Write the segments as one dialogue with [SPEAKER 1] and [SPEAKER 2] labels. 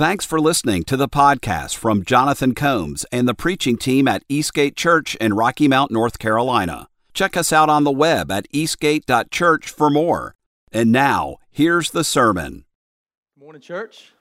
[SPEAKER 1] Thanks for listening to the podcast from Jonathan Combs and the preaching team at Eastgate Church in Rocky Mount, North Carolina. Check us out on the web at eastgate.church for more. And now, here's the sermon.
[SPEAKER 2] Good morning, church.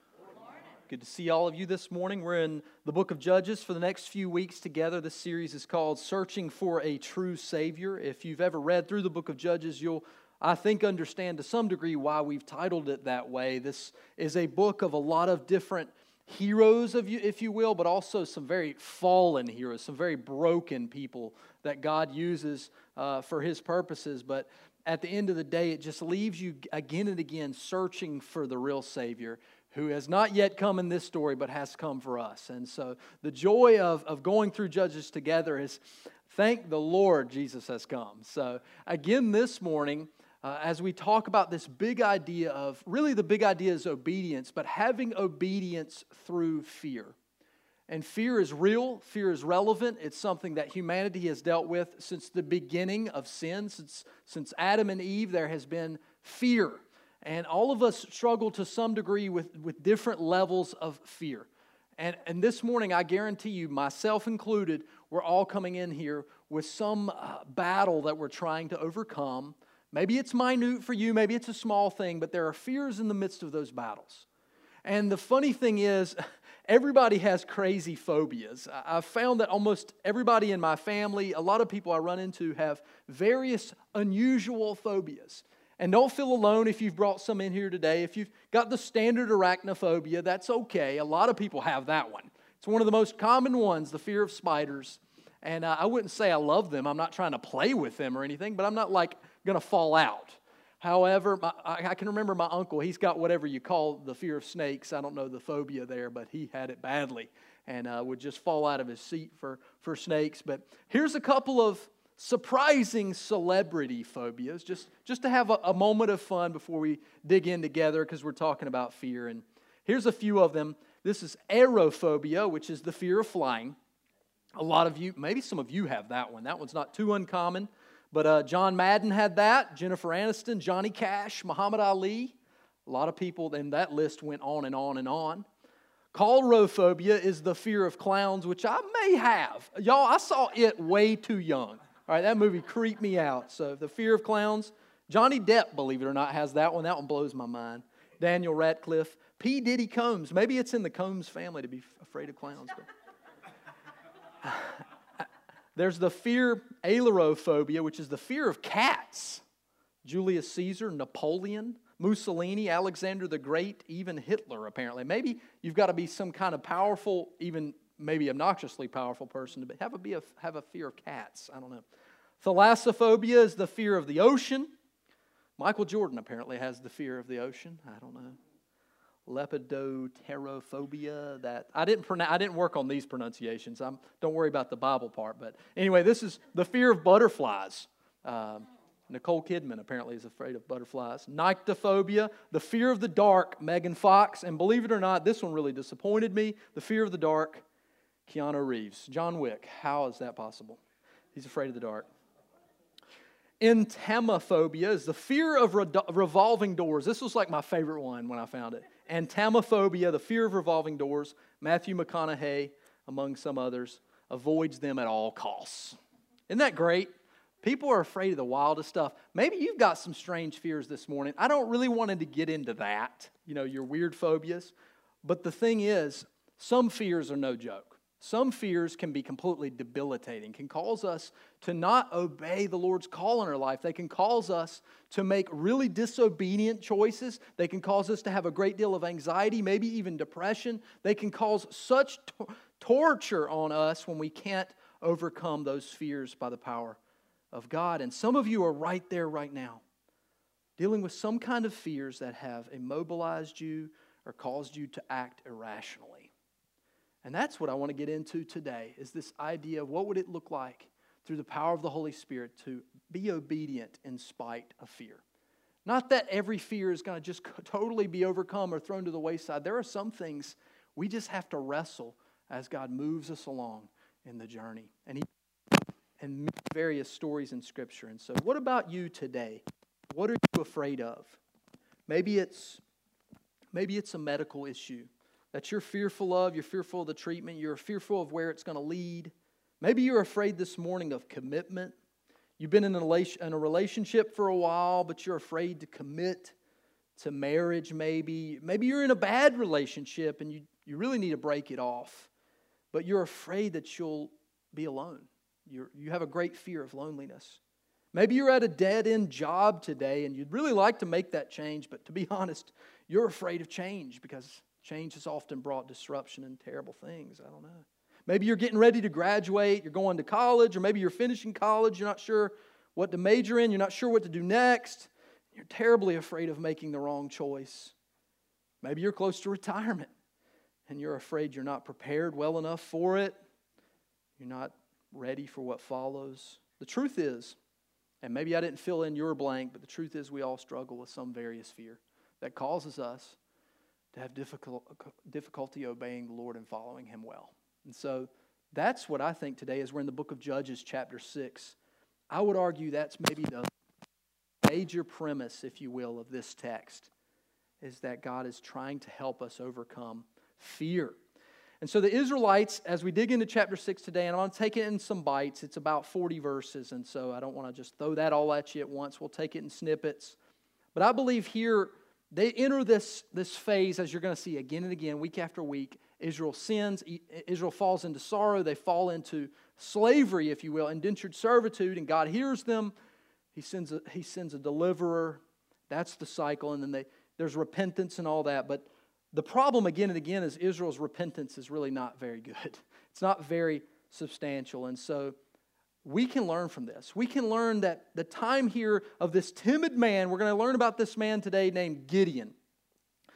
[SPEAKER 2] Good, Good to see all of you this morning. We're in the book of Judges for the next few weeks together. This series is called Searching for a True Savior. If you've ever read through the book of Judges, you'll I think, understand to some degree why we've titled it that way. This is a book of a lot of different heroes, of you, if you will, but also some very fallen heroes, some very broken people that God uses uh, for his purposes. But at the end of the day, it just leaves you again and again searching for the real Savior who has not yet come in this story but has come for us. And so the joy of, of going through Judges together is thank the Lord Jesus has come. So, again, this morning, uh, as we talk about this big idea of really the big idea is obedience, but having obedience through fear. And fear is real, fear is relevant. It's something that humanity has dealt with since the beginning of sin, since, since Adam and Eve, there has been fear. And all of us struggle to some degree with, with different levels of fear. And, and this morning, I guarantee you, myself included, we're all coming in here with some uh, battle that we're trying to overcome Maybe it's minute for you, maybe it's a small thing, but there are fears in the midst of those battles. And the funny thing is, everybody has crazy phobias. I've found that almost everybody in my family, a lot of people I run into, have various unusual phobias. And don't feel alone if you've brought some in here today. If you've got the standard arachnophobia, that's okay. A lot of people have that one. It's one of the most common ones, the fear of spiders. And uh, I wouldn't say I love them. I'm not trying to play with them or anything, but I'm not like, going to fall out. However, my, I, can remember my uncle, he's got whatever you call the fear of snakes. I don't know the phobia there, but he had it badly and uh, would just fall out of his seat for, for snakes. But here's a couple of surprising celebrity phobias, just, just to have a, a moment of fun before we dig in together because we're talking about fear. And here's a few of them. This is aerophobia, which is the fear of flying. A lot of you, maybe some of you have that one. That one's not too uncommon. But uh, John Madden had that, Jennifer Aniston, Johnny Cash, Muhammad Ali, a lot of people, and that list went on and on and on. Coulrophobia is the fear of clowns, which I may have. Y'all, I saw it way too young. All right, that movie creeped me out. So, the fear of clowns. Johnny Depp, believe it or not, has that one. That one blows my mind. Daniel Radcliffe. P. Diddy Combs. Maybe it's in the Combs family to be afraid of clowns. But. There's the fear ailurophobia, which is the fear of cats. Julius Caesar, Napoleon, Mussolini, Alexander the Great, even Hitler, apparently. Maybe you've got to be some kind of powerful, even maybe obnoxiously powerful person to have a, be a, have a fear of cats. I don't know. Thalassophobia is the fear of the ocean. Michael Jordan apparently has the fear of the ocean. I don't know lepidopterophobia That I didn't pronounce. I didn't work on these pronunciations. I'm, don't worry about the Bible part. But anyway, this is the fear of butterflies. Um, Nicole Kidman apparently is afraid of butterflies. Nyctophobia, the fear of the dark. Megan Fox, and believe it or not, this one really disappointed me. The fear of the dark. Keanu Reeves, John Wick. How is that possible? He's afraid of the dark. Entamophobia is the fear of re- revolving doors. This was like my favorite one when I found it entamophobia, the fear of revolving doors, Matthew McConaughey, among some others, avoids them at all costs. Isn't that great? People are afraid of the wildest stuff. Maybe you've got some strange fears this morning. I don't really wanted to get into that, you know, your weird phobias. But the thing is, some fears are no joke. Some fears can be completely debilitating, can cause us to not obey the Lord's call in our life. They can cause us to make really disobedient choices. They can cause us to have a great deal of anxiety, maybe even depression. They can cause such torture on us when we can't overcome those fears by the power of God. And some of you are right there right now, dealing with some kind of fears that have immobilized you or caused you to act irrationally. And that's what I want to get into today is this idea of what would it look like through the power of the Holy Spirit to be obedient in spite of fear. Not that every fear is going to just totally be overcome or thrown to the wayside. There are some things we just have to wrestle as God moves us along in the journey. And he and various stories in scripture. And so what about you today? What are you afraid of? Maybe it's maybe it's a medical issue that you're fearful of. You're fearful of the treatment. You're fearful of where it's going to lead. Maybe you're afraid this morning of commitment. You've been in a relationship for a while, but you're afraid to commit to marriage, maybe. Maybe you're in a bad relationship and you, you really need to break it off, but you're afraid that you'll be alone. you you have a great fear of loneliness. Maybe you're at a dead end job today and you'd really like to make that change, but to be honest, you're afraid of change because Change has often brought disruption and terrible things. I don't know. Maybe you're getting ready to graduate, you're going to college, or maybe you're finishing college, you're not sure what to major in, you're not sure what to do next. You're terribly afraid of making the wrong choice. Maybe you're close to retirement and you're afraid you're not prepared well enough for it. You're not ready for what follows. The truth is, and maybe I didn't fill in your blank, but the truth is we all struggle with some various fear that causes us to have difficult, difficulty obeying the Lord and following Him well. And so that's what I think today is we're in the book of Judges, chapter 6. I would argue that's maybe the major premise, if you will, of this text is that God is trying to help us overcome fear. And so the Israelites, as we dig into chapter 6 today, and I'm going to take it in some bites, it's about 40 verses, and so I don't want to just throw that all at you at once. We'll take it in snippets. But I believe here they enter this, this phase, as you're going to see again and again, week after week. Israel sins, Israel falls into sorrow, they fall into slavery, if you will, indentured servitude, and God hears them. He sends a, he sends a deliverer. That's the cycle, and then they, there's repentance and all that. But the problem again and again is Israel's repentance is really not very good. It's not very substantial. And so we can learn from this. We can learn that the time here of this timid man, we're going to learn about this man today named Gideon.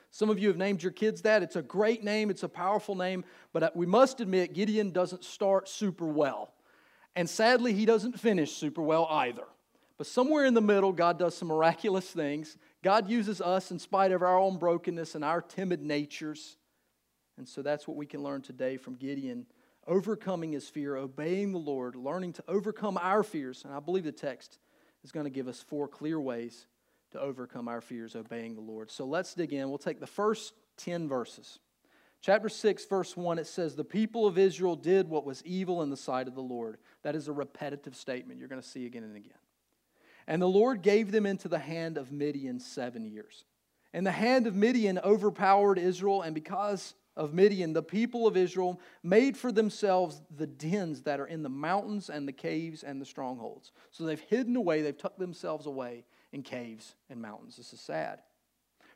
[SPEAKER 2] Some of you have named your kids that. It's a great name, it's a powerful name, but we must admit Gideon doesn't start super well. And sadly, he doesn't finish super well either. But somewhere in the middle, God does some miraculous things. God uses us in spite of our own brokenness and our timid natures. And so that's what we can learn today from Gideon overcoming his fear, obeying the Lord, learning to overcome our fears. And I believe the text is going to give us four clear ways to overcome our fears, obeying the Lord. So let's dig in. We'll take the first 10 verses. Chapter 6, verse 1, it says, The people of Israel did what was evil in the sight of the Lord. That is a repetitive statement you're going to see again and again. And the Lord gave them into the hand of Midian seven years. And the hand of Midian overpowered Israel, and because of Midian, the people of Israel made for themselves the dens that are in the mountains and the caves and the strongholds. So they've hidden away, they've tucked themselves away in caves and mountains. This is sad.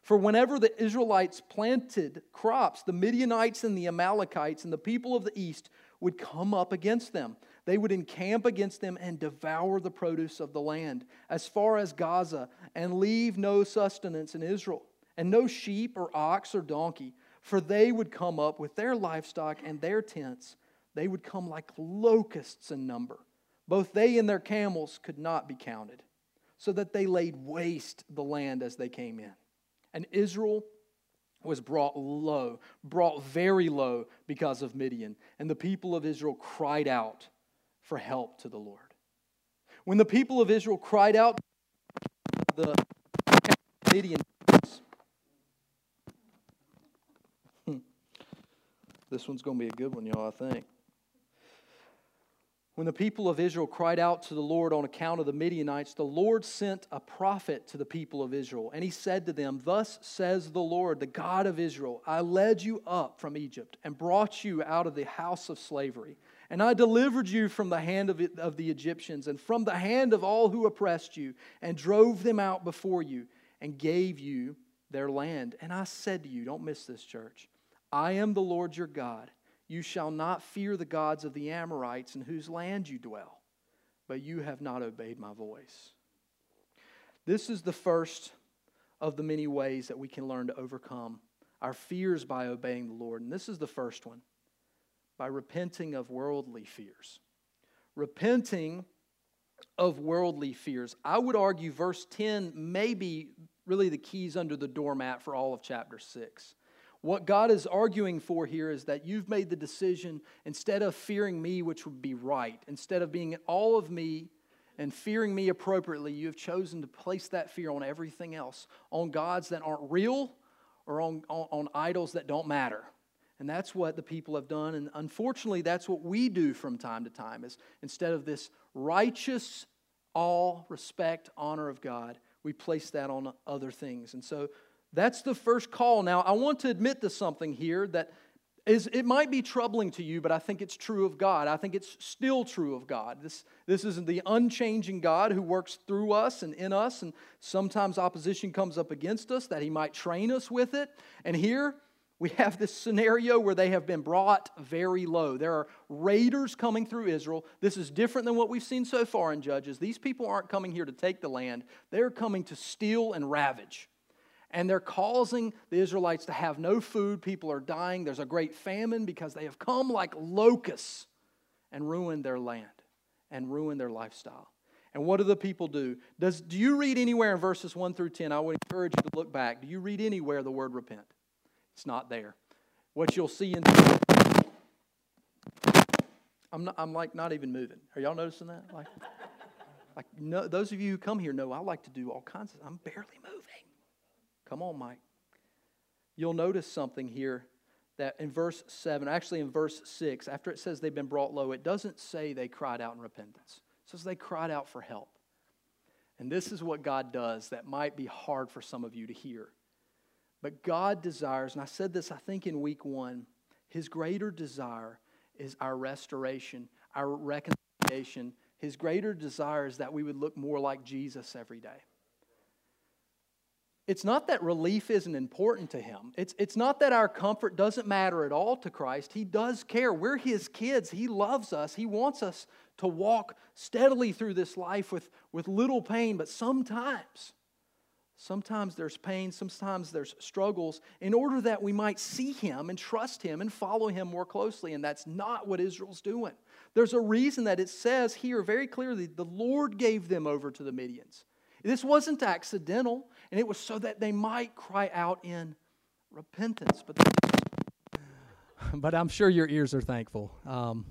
[SPEAKER 2] For whenever the Israelites planted crops, the Midianites and the Amalekites and the people of the east would come up against them. They would encamp against them and devour the produce of the land as far as Gaza and leave no sustenance in Israel, and no sheep or ox or donkey for they would come up with their livestock and their tents. They would come like locusts in number. Both they and their camels could not be counted, so that they laid waste the land as they came in. And Israel was brought low, brought very low because of Midian. And the people of Israel cried out for help to the Lord. When the people of Israel cried out, the Midian This one's going to be a good one, y'all, I think. When the people of Israel cried out to the Lord on account of the Midianites, the Lord sent a prophet to the people of Israel, and he said to them, Thus says the Lord, the God of Israel, I led you up from Egypt and brought you out of the house of slavery, and I delivered you from the hand of, of the Egyptians and from the hand of all who oppressed you, and drove them out before you, and gave you their land. And I said to you, Don't miss this, church. I am the Lord your God. You shall not fear the gods of the Amorites in whose land you dwell, but you have not obeyed my voice. This is the first of the many ways that we can learn to overcome our fears by obeying the Lord. And this is the first one by repenting of worldly fears. Repenting of worldly fears. I would argue verse 10 may be really the keys under the doormat for all of chapter 6. What God is arguing for here is that you've made the decision instead of fearing me, which would be right, instead of being all of me and fearing me appropriately, you have chosen to place that fear on everything else, on gods that aren't real or on, on, on idols that don't matter. And that's what the people have done. And unfortunately, that's what we do from time to time is instead of this righteous, all respect, honor of God, we place that on other things. And so that's the first call. Now, I want to admit to something here that is, it might be troubling to you, but I think it's true of God. I think it's still true of God. This, this is the unchanging God who works through us and in us, and sometimes opposition comes up against us that He might train us with it. And here we have this scenario where they have been brought very low. There are raiders coming through Israel. This is different than what we've seen so far in Judges. These people aren't coming here to take the land, they're coming to steal and ravage and they're causing the Israelites to have no food. People are dying. There's a great famine because they have come like locusts and ruined their land and ruined their lifestyle. And what do the people do? Does, do you read anywhere in verses 1 through 10? I would encourage you to look back. Do you read anywhere the word repent? It's not there. What you'll see in. I'm, not, I'm like not even moving. Are y'all noticing that? Like, like no, those of you who come here know I like to do all kinds of. I'm barely moving. Come on, Mike. You'll notice something here that in verse 7, actually in verse 6, after it says they've been brought low, it doesn't say they cried out in repentance. It says they cried out for help. And this is what God does that might be hard for some of you to hear. But God desires, and I said this, I think, in week one, his greater desire is our restoration, our reconciliation. His greater desire is that we would look more like Jesus every day. It's not that relief isn't important to him. It's, it's not that our comfort doesn't matter at all to Christ. He does care. We're his kids. He loves us. He wants us to walk steadily through this life with, with little pain, but sometimes, sometimes there's pain, sometimes there's struggles, in order that we might see him and trust him and follow him more closely. And that's not what Israel's doing. There's a reason that it says here very clearly the Lord gave them over to the Midians. This wasn't accidental, and it was so that they might cry out in repentance. But, but I'm sure your ears are thankful. Um,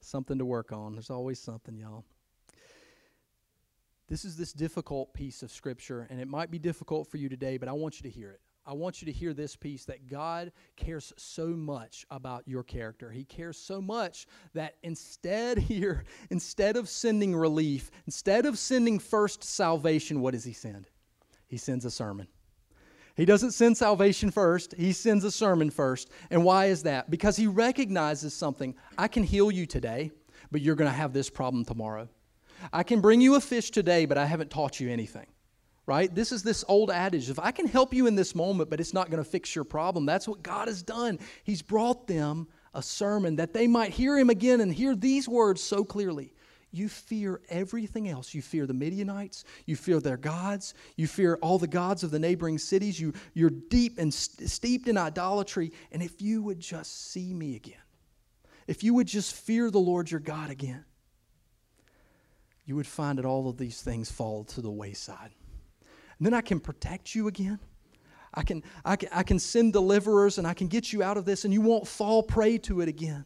[SPEAKER 2] something to work on. There's always something, y'all. This is this difficult piece of Scripture, and it might be difficult for you today, but I want you to hear it. I want you to hear this piece that God cares so much about your character. He cares so much that instead here, instead of sending relief, instead of sending first salvation, what does he send? He sends a sermon. He doesn't send salvation first, he sends a sermon first. And why is that? Because he recognizes something. I can heal you today, but you're going to have this problem tomorrow. I can bring you a fish today, but I haven't taught you anything right? This is this old adage if I can help you in this moment, but it's not going to fix your problem. That's what God has done. He's brought them a sermon that they might hear him again and hear these words so clearly. You fear everything else. You fear the Midianites. You fear their gods. You fear all the gods of the neighboring cities. You, you're deep and st- steeped in idolatry. And if you would just see me again, if you would just fear the Lord your God again, you would find that all of these things fall to the wayside. And then I can protect you again. I can, I, can, I can send deliverers and I can get you out of this and you won't fall prey to it again.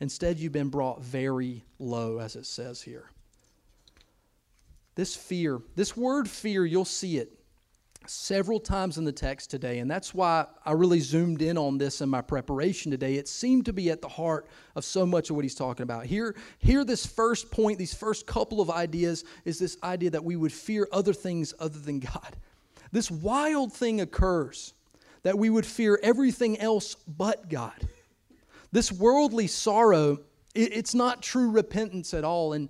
[SPEAKER 2] Instead, you've been brought very low, as it says here. This fear, this word fear, you'll see it several times in the text today, and that's why I really zoomed in on this in my preparation today. It seemed to be at the heart of so much of what he's talking about. Here, here this first point, these first couple of ideas, is this idea that we would fear other things other than God. This wild thing occurs that we would fear everything else but God. This worldly sorrow, it's not true repentance at all. And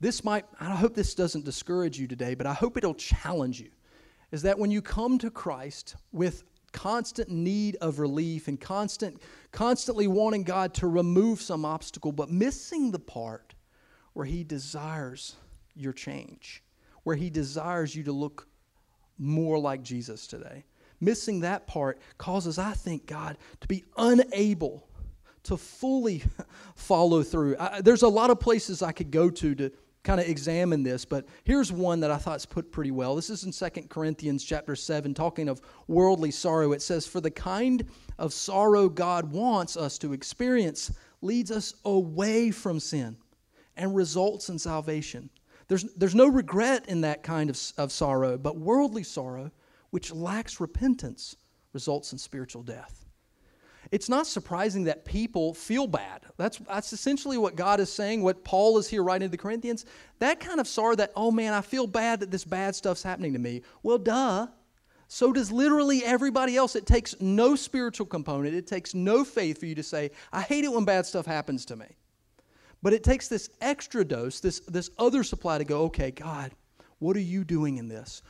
[SPEAKER 2] this might, I hope this doesn't discourage you today, but I hope it'll challenge you is that when you come to Christ with constant need of relief and constant constantly wanting God to remove some obstacle but missing the part where he desires your change where he desires you to look more like Jesus today missing that part causes I think God to be unable to fully follow through I, there's a lot of places I could go to to kind of examine this, but here's one that I is put pretty well. This is in 2 Corinthians chapter 7 talking of worldly sorrow. It says, "For the kind of sorrow God wants us to experience leads us away from sin and results in salvation." There's, there's no regret in that kind of, of sorrow, but worldly sorrow, which lacks repentance, results in spiritual death it's not surprising that people feel bad. That's, that's essentially what God is saying, what Paul is here writing to the Corinthians. That kind of sorrow that, oh man, I feel bad that this bad stuff's happening to me. Well, duh. So does literally everybody else. It takes no spiritual component, it takes no faith for you to say, I hate it when bad stuff happens to me. But it takes this extra dose, this, this other supply to go, okay, God, what are you doing in this?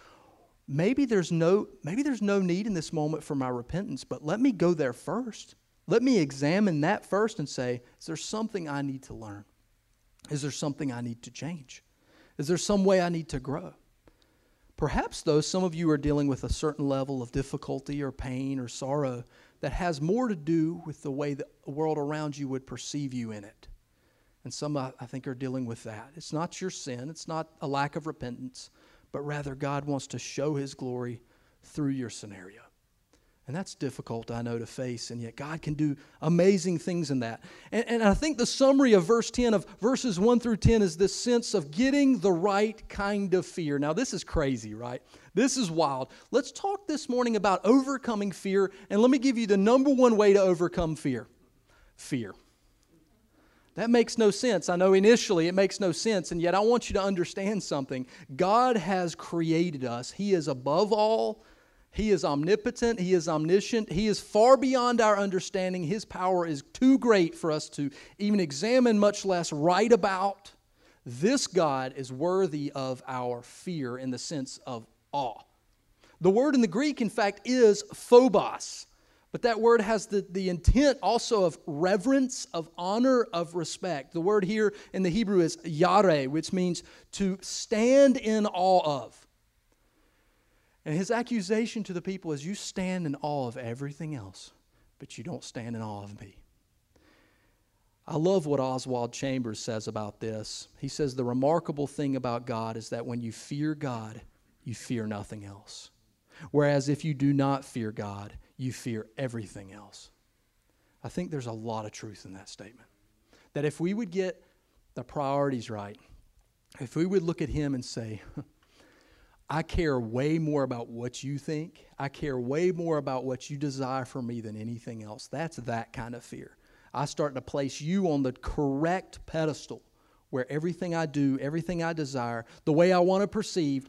[SPEAKER 2] maybe there's no maybe there's no need in this moment for my repentance but let me go there first let me examine that first and say is there something i need to learn is there something i need to change is there some way i need to grow perhaps though some of you are dealing with a certain level of difficulty or pain or sorrow that has more to do with the way the world around you would perceive you in it and some i think are dealing with that it's not your sin it's not a lack of repentance but rather God wants to show his glory through your scenario. And that's difficult, I know, to face, and yet God can do amazing things in that. And, and, I think the summary of verse 10, of verses 1 through 10, is this sense of getting the right kind of fear. Now, this is crazy, right? This is wild. Let's talk this morning about overcoming fear, and let me give you the number one way to overcome fear fear. That makes no sense. I know initially it makes no sense, and yet I want you to understand something. God has created us, He is above all. He is omnipotent. He is omniscient. He is far beyond our understanding. His power is too great for us to even examine, much less write about. This God is worthy of our fear in the sense of awe. The word in the Greek, in fact, is phobos. But that word has the, the intent also of reverence, of honor, of respect. The word here in the Hebrew is yare, which means to stand in awe of. And his accusation to the people is you stand in awe of everything else, but you don't stand in awe of me. I love what Oswald Chambers says about this. He says, The remarkable thing about God is that when you fear God, you fear nothing else. Whereas if you do not fear God, you fear everything else. I think there's a lot of truth in that statement. That if we would get the priorities right, if we would look at him and say, I care way more about what you think, I care way more about what you desire for me than anything else, that's that kind of fear. I start to place you on the correct pedestal where everything I do, everything I desire, the way I want to perceive,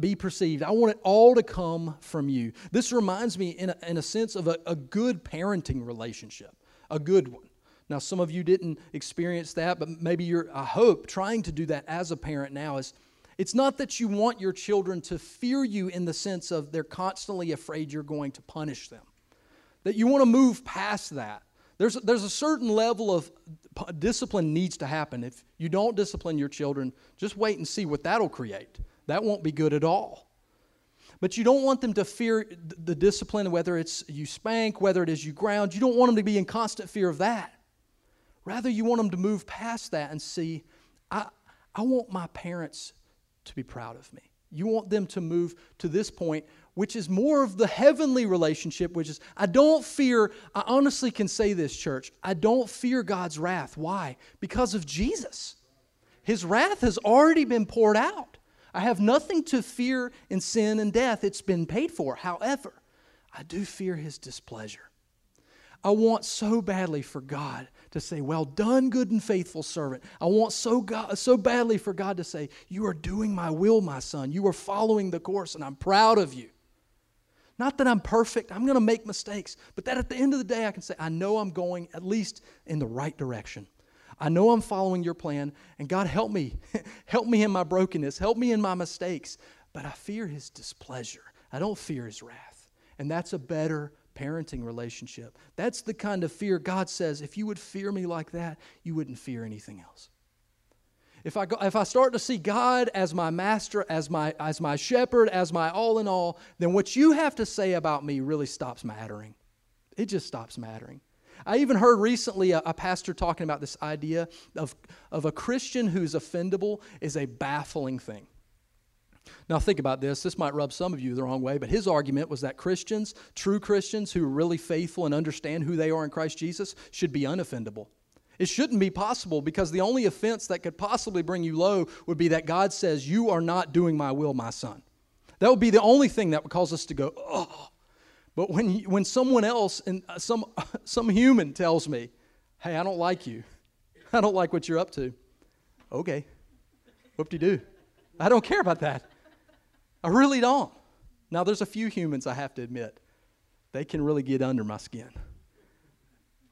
[SPEAKER 2] be perceived, I want it all to come from you. This reminds me, in a, in a sense, of a, a good parenting relationship, a good one. Now, some of you didn't experience that, but maybe you're, I hope, trying to do that as a parent now is it's not that you want your children to fear you in the sense of they're constantly afraid you're going to punish them, that you want to move past that there's, there's a certain level of discipline needs to happen. If you don't discipline your children, just wait and see what that'll create. That won't be good at all. But you don't want them to fear the discipline, whether it's you spank, whether it is you ground. You don't want them to be in constant fear of that. Rather, you want them to move past that and see, I, I want my parents to be proud of me. You want them to move to this point which is more of the heavenly relationship, which is I don't fear, I honestly can say this, church, I don't fear God's wrath. Why? Because of Jesus. His wrath has already been poured out. I have nothing to fear in sin and death, it's been paid for. However, I do fear his displeasure. I want so badly for God to say, Well done, good and faithful servant. I want so, God, so badly for God to say, You are doing my will, my son. You are following the course, and I'm proud of you. Not that I'm perfect, I'm going to make mistakes, but that at the end of the day, I can say, I know I'm going at least in the right direction. I know I'm following your plan, and God, help me. help me in my brokenness, help me in my mistakes. But I fear his displeasure, I don't fear his wrath. And that's a better parenting relationship. That's the kind of fear God says, if you would fear me like that, you wouldn't fear anything else if I, go, if I start to see God as my master, as my, as my shepherd, as my all in all, then what you have to say about me really stops mattering. It just stops mattering. I even heard recently a, a, pastor talking about this idea of, of a Christian who's offendable is a baffling thing. Now, think about this. This might rub some of you the wrong way, but his argument was that Christians, true Christians who are really faithful and understand who they are in Christ Jesus, should be unoffendable. It shouldn't be possible because the only offense that could possibly bring you low would be that God says, You are not doing my will, my son. That would be the only thing that would cause us to go, Oh. But when, when someone else and uh, some, some human tells me, Hey, I don't like you, I don't like what you're up to, okay, whoop de doo. I don't care about that. I really don't. Now, there's a few humans I have to admit, they can really get under my skin.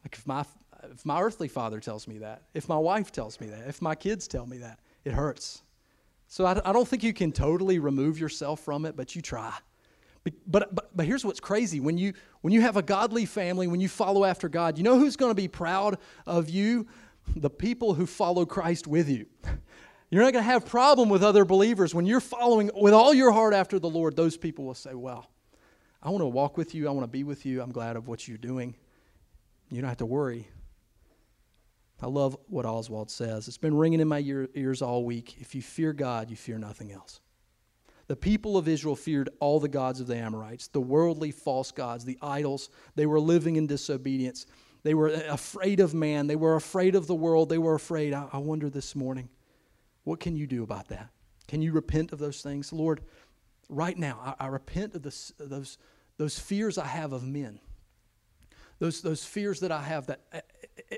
[SPEAKER 2] Like if my if my earthly father tells me that, if my wife tells me that, if my kids tell me that, it hurts. So I, I don't think you can totally remove yourself from it, but you try. But, but, but here's what's crazy. When you, when you have a godly family, when you follow after God, you know who's going to be proud of you? The people who follow Christ with you. You're not going to have problem with other believers. When you're following with all your heart after the Lord, those people will say, well, I want to walk with you. I want to be with you. I'm glad of what you're doing. You don't have to worry I love what Oswald says. It's been ringing in my ear, ears all week. If you fear God, you fear nothing else. The people of Israel feared all the gods of the Amorites, the worldly false gods, the idols. They were living in disobedience. They were afraid of man. They were afraid of the world. They were afraid. I, I wonder this morning, what can you do about that? Can you repent of those things? Lord, right now, I, I repent of this, those, those fears I have of men, those, those fears that I have that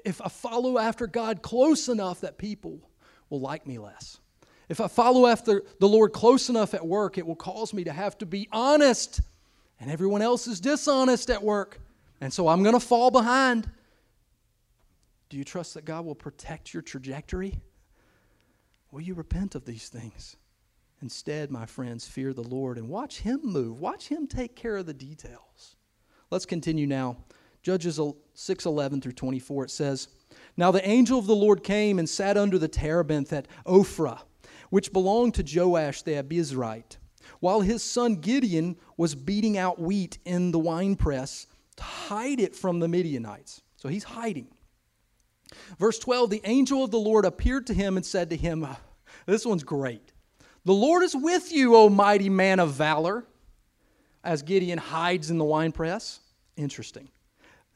[SPEAKER 2] if I follow after God close enough that people will like me less. If I follow after the Lord close enough at work, it will cause me to have to be honest, and everyone else is dishonest at work, and so I'm going to fall behind. Do you trust that God will protect your trajectory? Will you repent of these things? Instead, my friends, fear the Lord and watch Him move. Watch Him take care of the details. Let's continue now Judges 6:11 through 24 it says, "Now the angel of the Lord came and sat under the terebinth at Ophrah, which belonged to Joash the Abiezrite, while his son Gideon was beating out wheat in the winepress to hide it from the Midianites." So he's hiding. Verse 12, the angel of the Lord appeared to him and said to him, uh, this one's great. The Lord is with you, O mighty man of valor, as Gideon hides in the winepress. Interesting.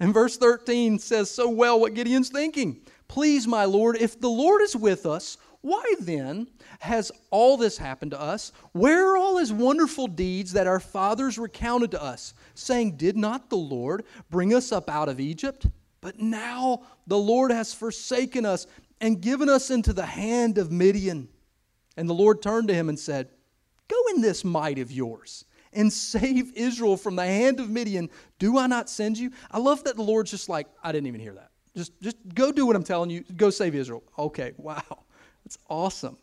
[SPEAKER 2] And verse 13 says so well what Gideon's thinking. Please, my Lord, if the Lord is with us, why then has all this happened to us? Where are all his wonderful deeds that our fathers recounted to us, saying, Did not the Lord bring us up out of Egypt? But now the Lord has forsaken us and given us into the hand of Midian. And the Lord turned to him and said, Go in this might of yours and save Israel from the hand of Midian, do I not send you? I love that the Lord's just like, I didn't even hear that. Just, just go do what I'm telling you. Go save Israel. Okay, wow. That's awesome.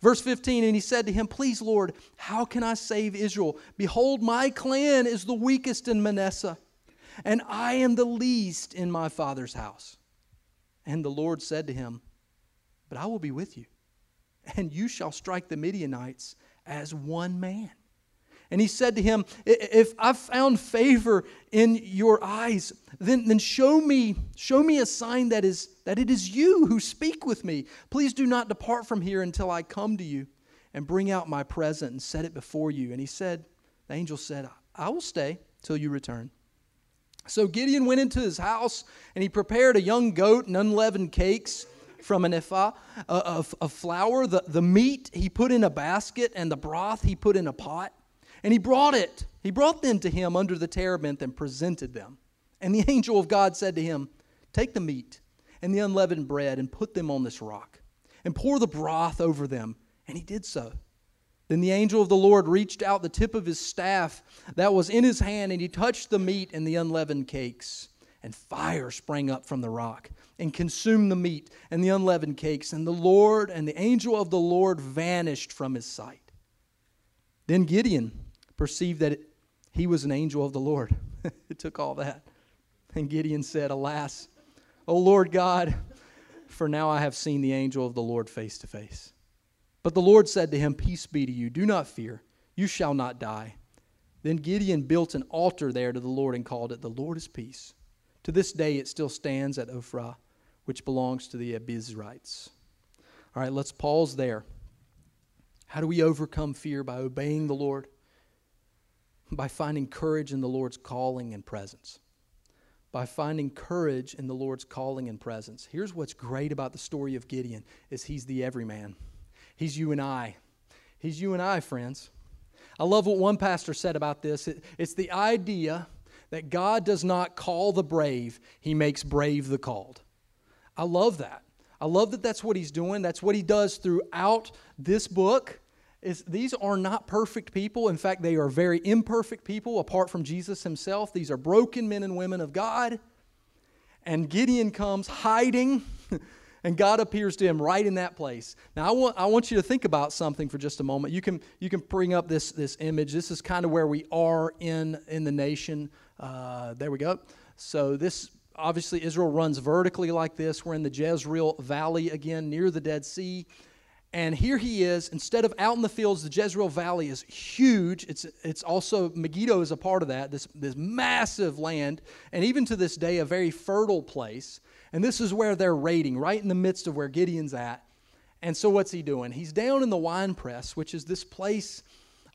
[SPEAKER 2] Verse 15, and he said to him, Please, Lord, how can I save Israel? Behold, my clan is the weakest in Manasseh, and I am the least in my father's house. And the Lord said to him, But I will be with you, and you shall strike the Midianites as one man. And he said to him, If I've found favor in your eyes, then, then show me, show me a sign that is that it is you who speak with me. Please do not depart from here until I come to you and bring out my present and set it before you. And he said, the angel said, I will stay till you return. So Gideon went into his house and he prepared a young goat and unleavened cakes from an ephah of, of flour. The, the meat he put in a basket and the broth he put in a pot. And he brought it. He brought them to him under the terebinth and presented them. And the angel of God said to him, Take the meat and the unleavened bread and put them on this rock, and pour the broth over them. And he did so. Then the angel of the Lord reached out the tip of his staff that was in his hand, and he touched the meat and the unleavened cakes. And fire sprang up from the rock and consumed the meat and the unleavened cakes. And the Lord and the angel of the Lord vanished from his sight. Then Gideon perceived that it, he was an angel of the Lord. it took all that. And Gideon said, Alas, O Lord God, for now I have seen the angel of the Lord face to face. But the Lord said to him, Peace be to you. Do not fear. You shall not die. Then Gideon built an altar there to the Lord and called it, The Lord is Peace. To this day it still stands at Ophrah, which belongs to the Abiezrites. All right, let's pause there. How do we overcome fear? By obeying the Lord by finding courage in the Lord's calling and presence. By finding courage in the Lord's calling and presence. Here's what's great about the story of Gideon is he's the everyman. He's you and I. He's you and I, friends. I love what one pastor said about this. It, it's the idea that God does not call the brave, he makes brave the called. I love that. I love that that's what he's doing. That's what he does throughout this book is these are not perfect people. In fact, they are very imperfect people apart from Jesus himself. These are broken men and women of God. And Gideon comes hiding, and God appears to him right in that place. Now, I want, I want you to think about something for just a moment. You can, you can bring up this, this image. This is kind of where we are in, in the nation. Uh, there we go. So, this obviously, Israel runs vertically like this. We're in the Jezreel Valley again near the Dead Sea. And here he is, instead of out in the fields, the Jezreel Valley is huge. It's, it's also, Megiddo is a part of that, this, this massive land, and even to this day, a very fertile place. And this is where they're raiding, right in the midst of where Gideon's at. And so, what's he doing? He's down in the wine press, which is this place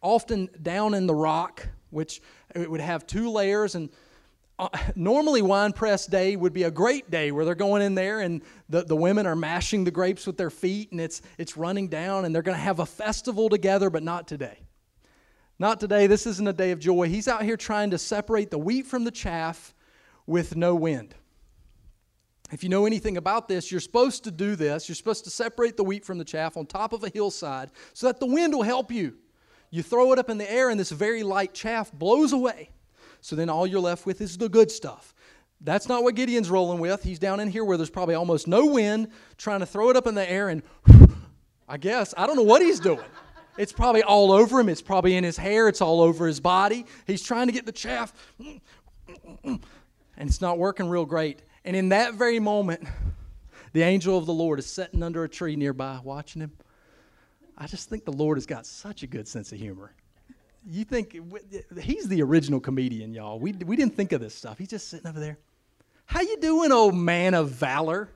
[SPEAKER 2] often down in the rock, which it would have two layers. And uh, normally wine press day would be a great day where they're going in there and the, the women are mashing the grapes with their feet and it's, it's running down and they're going to have a festival together, but not today. Not today. This isn't a day of joy. He's out here trying to separate the wheat from the chaff with no wind. If you know anything about this, you're supposed to do this. You're supposed to separate the wheat from the chaff on top of a hillside so that the wind will help you. You throw it up in the air, and this very light chaff blows away so then all you're left with is the good stuff. That's not what Gideon's rolling with. He's down in here where there's probably almost no wind, trying to throw it up in the air, and I guess, I don't know what he's doing. It's probably all over him. It's probably in his hair. It's all over his body. He's trying to get the chaff, and it's not working real great. And in that very moment, the angel of the Lord is sitting under a tree nearby watching him. I just think the Lord has got such a good sense of humor you think he's the original comedian, y'all. We, we didn't think of this stuff. He's just sitting over there. How you doing, old man of valor?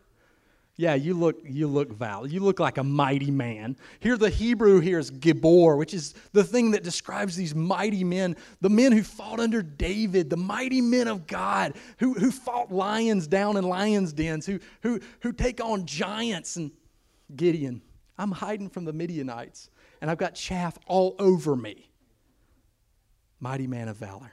[SPEAKER 2] Yeah, you look you look valor. You look like a mighty man. Here the Hebrew here is Gibor, which is the thing that describes these mighty men, the men who fought under David, the mighty men of God, who, who fought lions down in lions' dens, who who who take on giants and Gideon. I'm hiding from the Midianites, and I've got chaff all over me mighty man of valor.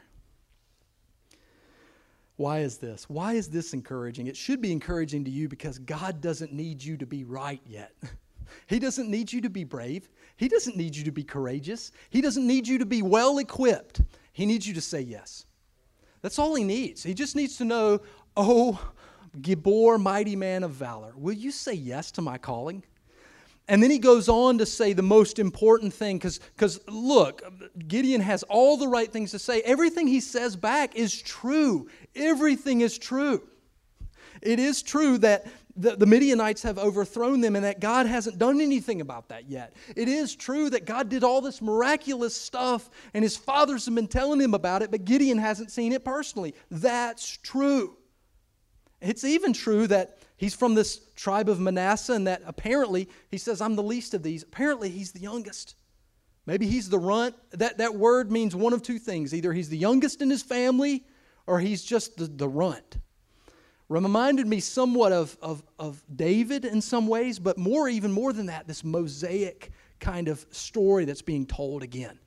[SPEAKER 2] Why is this? Why is this encouraging? It should be encouraging to you because God doesn't need you to be right yet. He doesn't need you to be brave. He doesn't need you to be courageous. He doesn't need you to be well equipped. He needs you to say yes. That's all he needs. He just needs to know, oh, Gibor, mighty man of valor, will you say yes to my calling? And then he goes on to say the most important thing because, look, Gideon has all the right things to say. Everything he says back is true. Everything is true. It is true that the, the Midianites have overthrown them and that God hasn't done anything about that yet. It is true that God did all this miraculous stuff and his fathers have been telling him about it, but Gideon hasn't seen it personally. That's true. It's even true that He's from this tribe of Manasseh, and that apparently, he says, I'm the least of these. Apparently, he's the youngest. Maybe he's the runt. That, that word means one of two things either he's the youngest in his family, or he's just the, the runt. Reminded me somewhat of, of, of David in some ways, but more, even more than that, this mosaic kind of story that's being told again.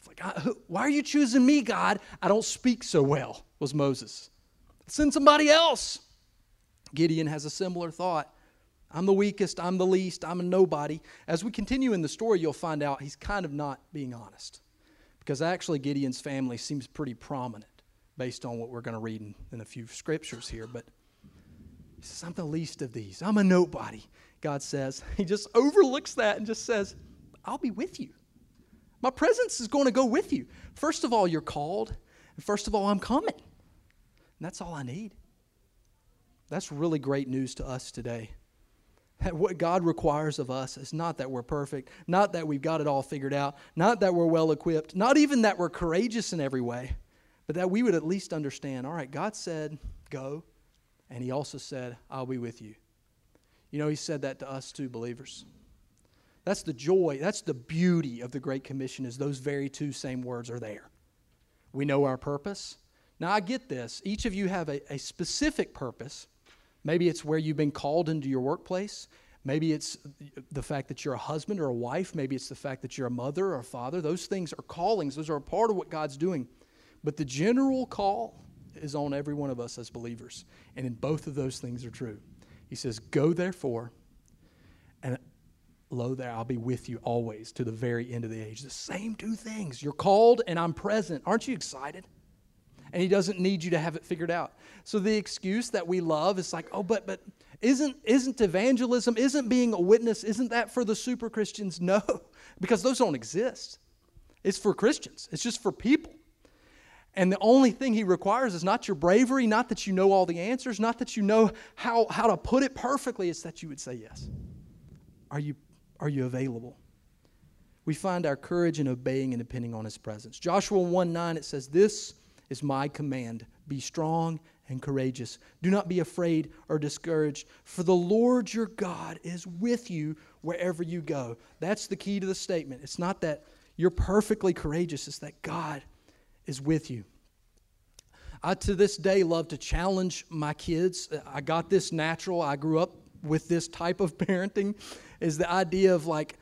[SPEAKER 2] It's like, why are you choosing me, God? I don't speak so well, was Moses. Send somebody else. Gideon has a similar thought. I'm the weakest, I'm the least, I'm a nobody. As we continue in the story, you'll find out he's kind of not being honest because actually Gideon's family seems pretty prominent based on what we're going to read in, in, a few scriptures here. But he says, I'm the least of these. I'm a nobody, God says. He just overlooks that and just says, I'll be with you. My presence is going to go with you. First of all, you're called. And first of all, I'm coming. And that's all I need. That's really great news to us today. That what God requires of us is not that we're perfect, not that we've got it all figured out, not that we're well equipped, not even that we're courageous in every way, but that we would at least understand all right, God said, go, and He also said, I'll be with you. You know, He said that to us too, believers. That's the joy, that's the beauty of the Great Commission, is those very two same words are there. We know our purpose. Now, I get this. Each of you have a, a specific purpose Maybe it's where you've been called into your workplace. Maybe it's the fact that you're a husband or a wife. Maybe it's the fact that you're a mother or a father. Those things are callings, those are a part of what God's doing. But the general call is on every one of us as believers. And in both of those things are true. He says, Go therefore, and lo, there I'll be with you always to the very end of the age. The same two things. You're called and I'm present. Aren't you excited? and he doesn't need you to have it figured out. So the excuse that we love is like, oh, but but isn't isn't evangelism, isn't being a witness, isn't that for the super Christians? No, because those don't exist. It's for Christians. It's just for people. And the only thing he requires is not your bravery, not that you know all the answers, not that you know how, how to put it perfectly, it's that you would say yes. Are you, are you available? We find our courage in obeying and depending on his presence. Joshua 1 9, it says, This is my command. Be strong and courageous. Do not be afraid or discouraged, for the Lord your God is with you wherever you go. That's the key to the statement. It's not that you're perfectly courageous, it's that God is with you. I, to this day, love to challenge my kids. I got this natural. I grew up with this type of parenting is the idea of like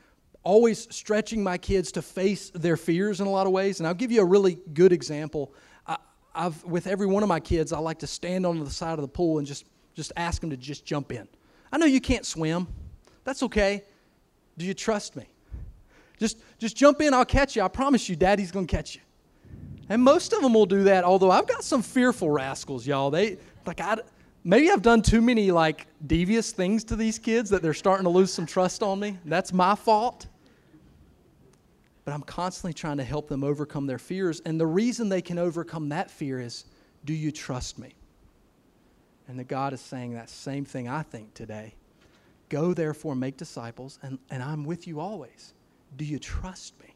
[SPEAKER 2] always stretching my kids to face their fears in a lot of ways. And I'll give you a really good example. I, have with every one of my kids, I like to stand on the side of the pool and just, just ask them to just jump in. I know you can't swim. That's okay. Do you trust me? Just, just jump in. I'll catch you. I promise you, Daddy's going to catch you. And most of them will do that, although I've got some fearful rascals, y'all. They, like, I, maybe I've done too many, like, devious things to these kids that they're starting to lose some trust on me. That's my fault but I'm constantly trying to help them overcome their fears. And the reason they can overcome that fear is do you trust me? And the God is saying that same thing I think today. Go therefore make disciples, and, and I'm with you always. Do you trust me?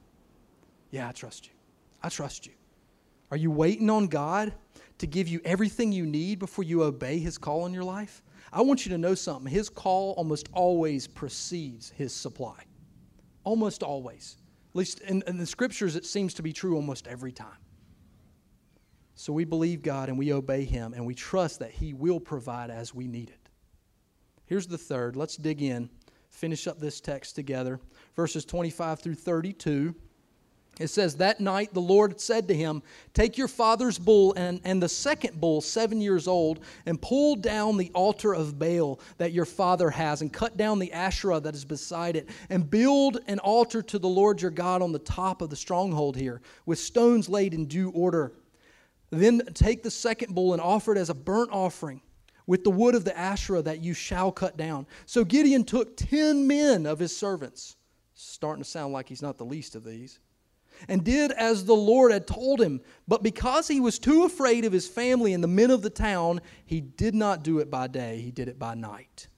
[SPEAKER 2] Yeah, I trust you. I trust you. Are you waiting on God to give you everything you need before you obey His call in your life? I want you to know something. His call almost always precedes His supply. Almost always. At least in, in the scriptures, it seems to be true almost every time. So we believe God and we obey Him and we trust that He will provide as we need it. Here's the third. Let's dig in, finish up this text together. Verses 25 through 32. It says, That night the Lord said to him, Take your father's bull and, and the second bull, seven years old, and pull down the altar of Baal that your father has, and cut down the Asherah that is beside it, and build an altar to the Lord your God on the top of the stronghold here, with stones laid in due order. Then take the second bull and offer it as a burnt offering with the wood of the Asherah that you shall cut down. So Gideon took ten men of his servants. Starting to sound like he's not the least of these and did as the Lord had told him. But because he was too afraid of his family and the men of the town, he did not do it by day, he did it by night.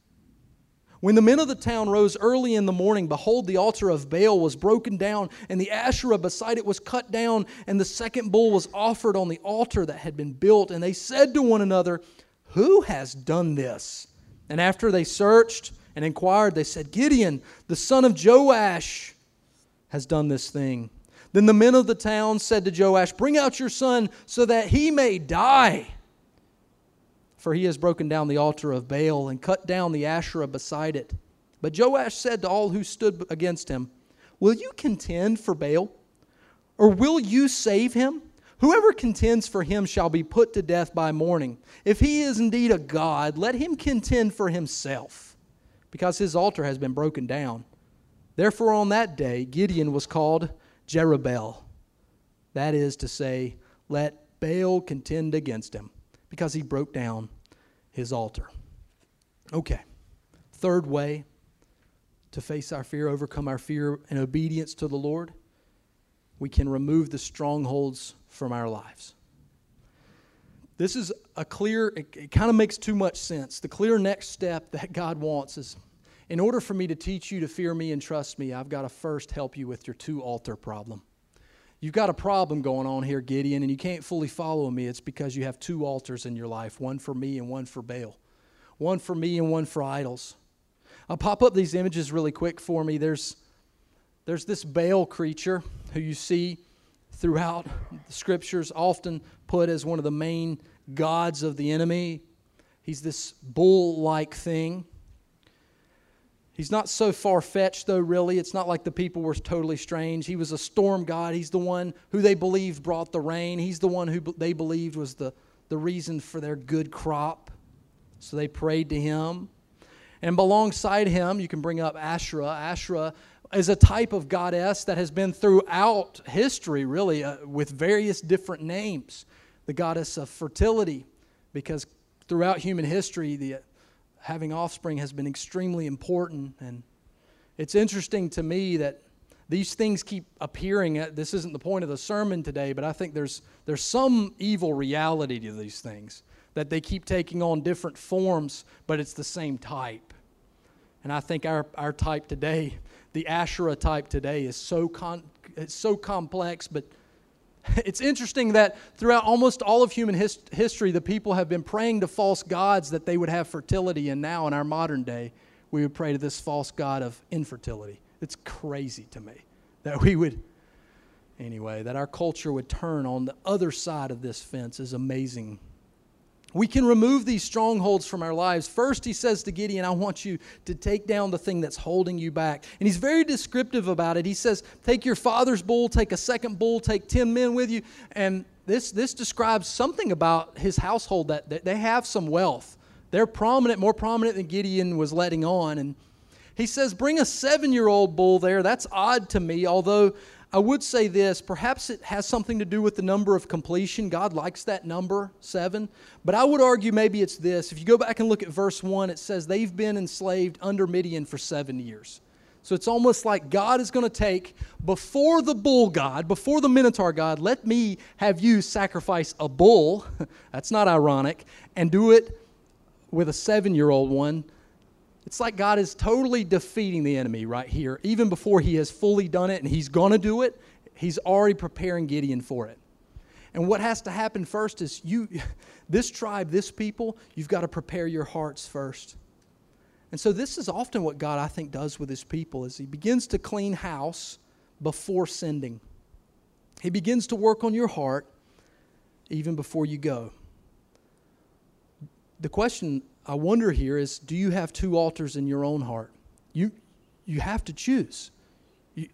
[SPEAKER 2] When the men of the town rose early in the morning, behold, the altar of Baal was broken down, and the Asherah beside it was cut down, and the second bull was offered on the altar that had been built. And they said to one another, Who has done this? And after they searched and inquired, they said, Gideon, the son of Joash, has done this thing. Then the men of the town said to Joash, Bring out your son so that he may die. For he has broken down the altar of Baal and cut down the Asherah beside it. But Joash said to all who stood against him, Will you contend for Baal? Or will you save him? Whoever contends for him shall be put to death by morning. If he is indeed a god, let him contend for himself, because his altar has been broken down. Therefore, on that day, Gideon was called Jerubbaal. That is to say, let Baal contend against him because he broke down his altar. Okay, third way to face our fear, overcome our fear in obedience to the Lord, we can remove the strongholds from our lives. This is a clear, it, it kind of makes too much sense. The clear next step that God wants is in order for me to teach you to fear me and trust me, I've got to first help you with your two altar problem. You've got a problem going on here, Gideon, and you can't fully follow me. It's because you have two altars in your life one for me and one for Baal, one for me and one for idols. I'll pop up these images really quick for me. There's, there's this Baal creature who you see throughout the scriptures, often put as one of the main gods of the enemy. He's this bull like thing. He's not so far fetched, though, really. It's not like the people were totally strange. He was a storm god. He's the one who they believed brought the rain. He's the one who they believed was the, the reason for their good crop. So they prayed to him. And alongside him, you can bring up Asherah. Asherah is a type of goddess that has been throughout history, really, uh, with various different names. The goddess of fertility, because throughout human history, the having offspring has been extremely important. And it's interesting to me that these things keep appearing. Uh, this isn't the point of the sermon today, but I think there's, there's some evil reality to these things that they keep taking on different forms, but it's the same type. And I think our, our type today, the Asherah type today, is so, con, it's so complex, but It's interesting that throughout almost all of human his history, the people have been praying to false gods that they would have fertility, and now in our modern day, we would pray to this false god of infertility. It's crazy to me that we would, anyway, that our culture would turn on the other side of this fence is amazing we can remove these strongholds from our lives. First, he says to Gideon, I want you to take down the thing that's holding you back. And he's very descriptive about it. He says, Take your father's bull, take a second bull, take 10 men with you. And this, this describes something about his household that, that they have some wealth. They're prominent, more prominent than Gideon was letting on. And he says, Bring a seven year old bull there. That's odd to me, although I would say this perhaps it has something to do with the number of completion. God likes that number, seven. But I would argue maybe it's this. If you go back and look at verse one, it says they've been enslaved under Midian for seven years. So it's almost like God is going to take before the bull God, before the Minotaur God, let me have you sacrifice a bull. That's not ironic. And do it with a seven year old one it's like God is totally defeating the enemy right here, even before he has fully done it and he's going to do it. He's already preparing Gideon for it. And what has to happen first is you, this tribe, this people, you've got to prepare your hearts first. And so this is often what God, I think, does with his people is he begins to clean house before sending. He begins to work on your heart even before you go. The question I wonder here is do you have two altars in your own heart? You, you have to choose. You,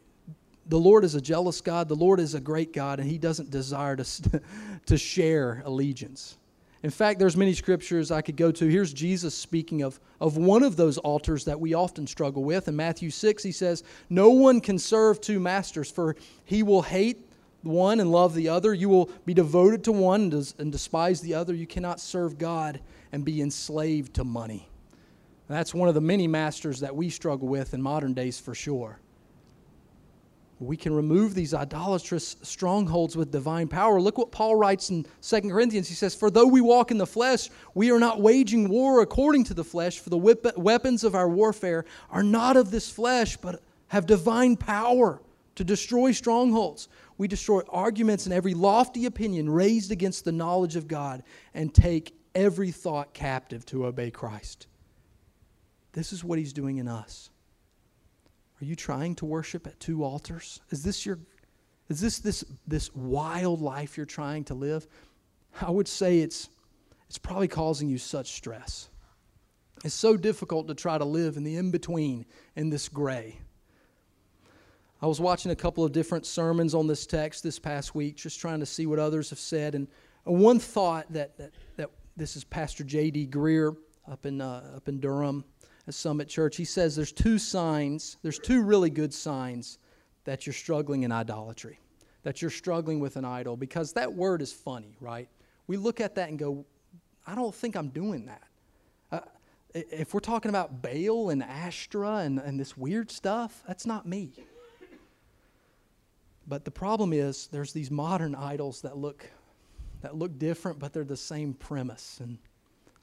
[SPEAKER 2] the Lord is a jealous God, the Lord is a great God, and He doesn't desire to, to share allegiance. In fact, there's many scriptures I could go to. Here's Jesus speaking of, of one of those altars that we often struggle with. In Matthew 6, he says, No one can serve two masters, for he will hate one and love the other. You will be devoted to one and despise the other. You cannot serve God and be enslaved to money. And that's one of the many masters that we struggle with in modern days for sure. We can remove these idolatrous strongholds with divine power. Look what Paul writes in 2 Corinthians. He says, For though we walk in the flesh, we are not waging war according to the flesh, for the weapons of our warfare are not of this flesh, but have divine power to destroy strongholds. We destroy arguments and every lofty opinion raised against the knowledge of God and take every thought captive to obey Christ. This is what he's doing in us. Are you trying to worship at two altars? Is this your is this this this wild life you're trying to live? I would say it's it's probably causing you such stress. It's so difficult to try to live in the in between in this gray. I was watching a couple of different sermons on this text this past week, just trying to see what others have said. And one thought that, that, that this is Pastor J.D. Greear up in, uh, up in Durham at Summit Church. He says there's two signs, there's two really good signs that you're struggling in idolatry, that you're struggling with an idol, because that word is funny, right? We look at that and go, I don't think I'm doing that. Uh, if we're talking about Baal and Astra and, and this weird stuff, that's not me. But the problem is, there's these modern idols that look that look different, but they're the same premise. And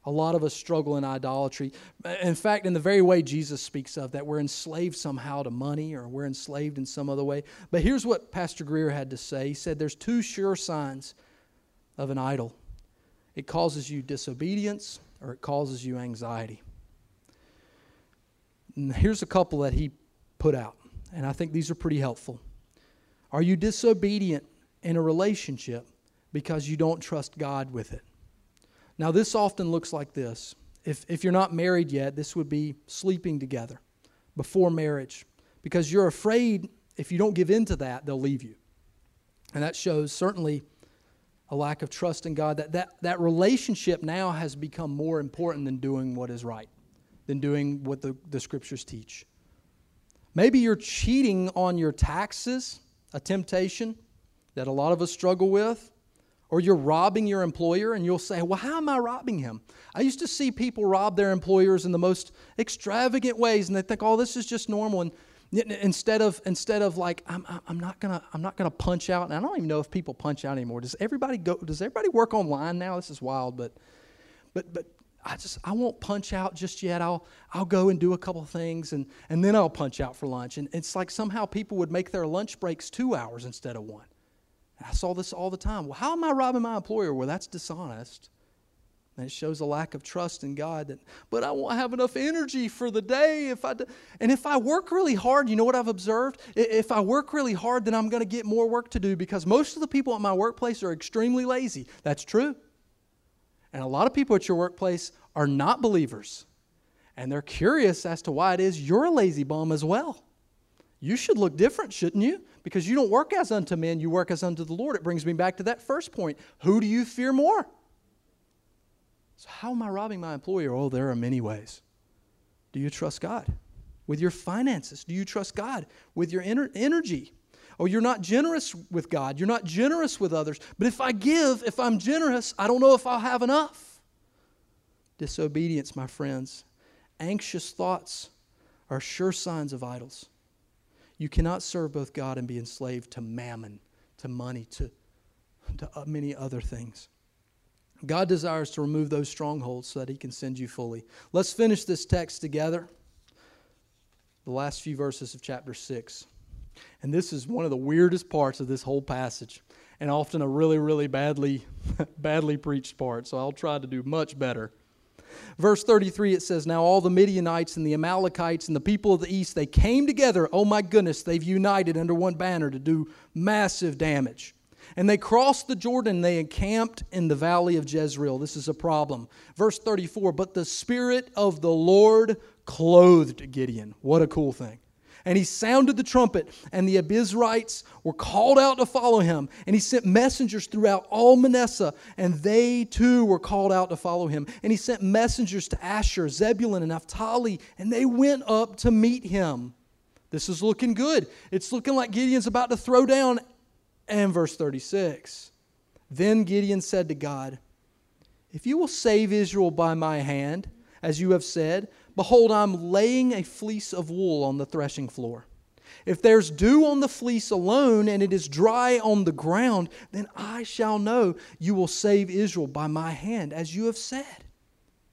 [SPEAKER 2] a lot of us struggle in idolatry. In fact, in the very way Jesus speaks of, that we're enslaved somehow to money or we're enslaved in some other way. But here's what Pastor Greear had to say He said, There's two sure signs of an idol it causes you disobedience or it causes you anxiety. And here's a couple that he put out, and I think these are pretty helpful. Are you disobedient in a relationship? because you don't trust God with it. Now, this often looks like this. If, if you're not married yet, this would be sleeping together before marriage because you're afraid if you don't give in to that, they'll leave you. And that shows certainly a lack of trust in God. That, that, that relationship now has become more important than doing what is right, than doing what the, the scriptures teach. Maybe you're cheating on your taxes, a temptation that a lot of us struggle with or you're robbing your employer and you'll say, Well, how am I robbing him? I used to see people rob their employers in the most extravagant ways and they think, Oh, this is just normal. And instead of, instead of like, I'm, I'm, not gonna, I'm not gonna punch out, and I don't even know if people punch out anymore. Does everybody go, does everybody work online now? This is wild, but, but, but I just, I won't punch out just yet. I'll, I'll go and do a couple things and, and then I'll punch out for lunch. And it's like somehow people would make their lunch breaks two hours instead of one. I saw this all the time. Well, how am I robbing my employer? Well, that's dishonest. And it shows a lack of trust in God that, but I won't have enough energy for the day if I and if I work really hard, you know what I've observed? If I work really hard, then I'm going to get more work to do because most of the people at my workplace are extremely lazy. That's true. And a lot of people at your workplace are not believers. And they're curious as to why it is you're a lazy bum as well. You should look different, shouldn't you? Because you don't work as unto men, you work as unto the Lord. It brings me back to that first point. Who do you fear more? So, how am I robbing my employer? Oh, there are many ways. Do you trust God? With your finances, do you trust God? With your ener- energy? Oh, you're not generous with God. You're not generous with others. But if I give, if I'm generous, I don't know if I'll have enough. Disobedience, my friends, anxious thoughts are sure signs of idols. You cannot serve both God and be enslaved to mammon, to money, to, to uh, many other things. God desires to remove those strongholds so that He can send you fully. Let's finish this text together. The last few verses of chapter 6. And this is one of the weirdest parts of this whole passage, and often a really, really badly, badly preached part. So I'll try to do much better. Verse 33, it says, Now all the Midianites and the Amalekites and the people of the east, they came together. Oh my goodness, they've united under one banner to do massive damage. And they crossed the Jordan, they encamped in the valley of Jezreel. This is a problem. Verse 34 But the Spirit of the Lord clothed Gideon. What a cool thing. And he sounded the trumpet, and the Abiezrites were called out to follow him. And he sent messengers throughout all Manasseh, and they too were called out to follow him. And he sent messengers to Asher, Zebulun, and Naphtali, and they went up to meet him. This is looking good. It's looking like Gideon's about to throw down. And verse 36 Then Gideon said to God, If you will save Israel by my hand, as you have said, Behold, I'm laying a fleece of wool on the threshing floor. If there's dew on the fleece alone and it is dry on the ground, then I shall know you will save Israel by my hand, as you have said.